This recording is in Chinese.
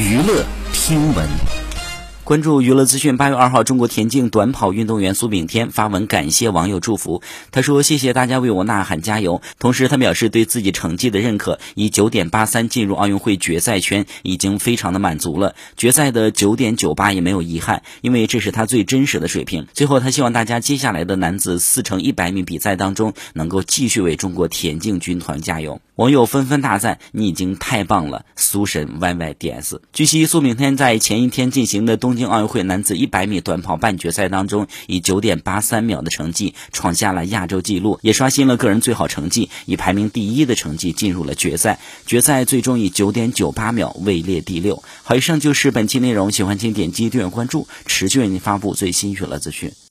娱乐听闻。关注娱乐资讯，八月二号，中国田径短跑运动员苏炳添发文感谢网友祝福。他说：“谢谢大家为我呐喊加油。”同时，他表示对自己成绩的认可，以九点八三进入奥运会决赛圈已经非常的满足了。决赛的九点九八也没有遗憾，因为这是他最真实的水平。最后，他希望大家接下来的男子四乘一百米比赛当中，能够继续为中国田径军团加油。网友纷纷大赞：“你已经太棒了，苏神 YYDS。”据悉，苏炳添在前一天进行的东京。奥运会男子100米短跑半决赛当中，以9.83秒的成绩创下了亚洲纪录，也刷新了个人最好成绩，以排名第一的成绩进入了决赛。决赛最终以9.98秒位列第六。好，以上就是本期内容，喜欢请点击订阅关注，持续为您发布最新娱乐资讯。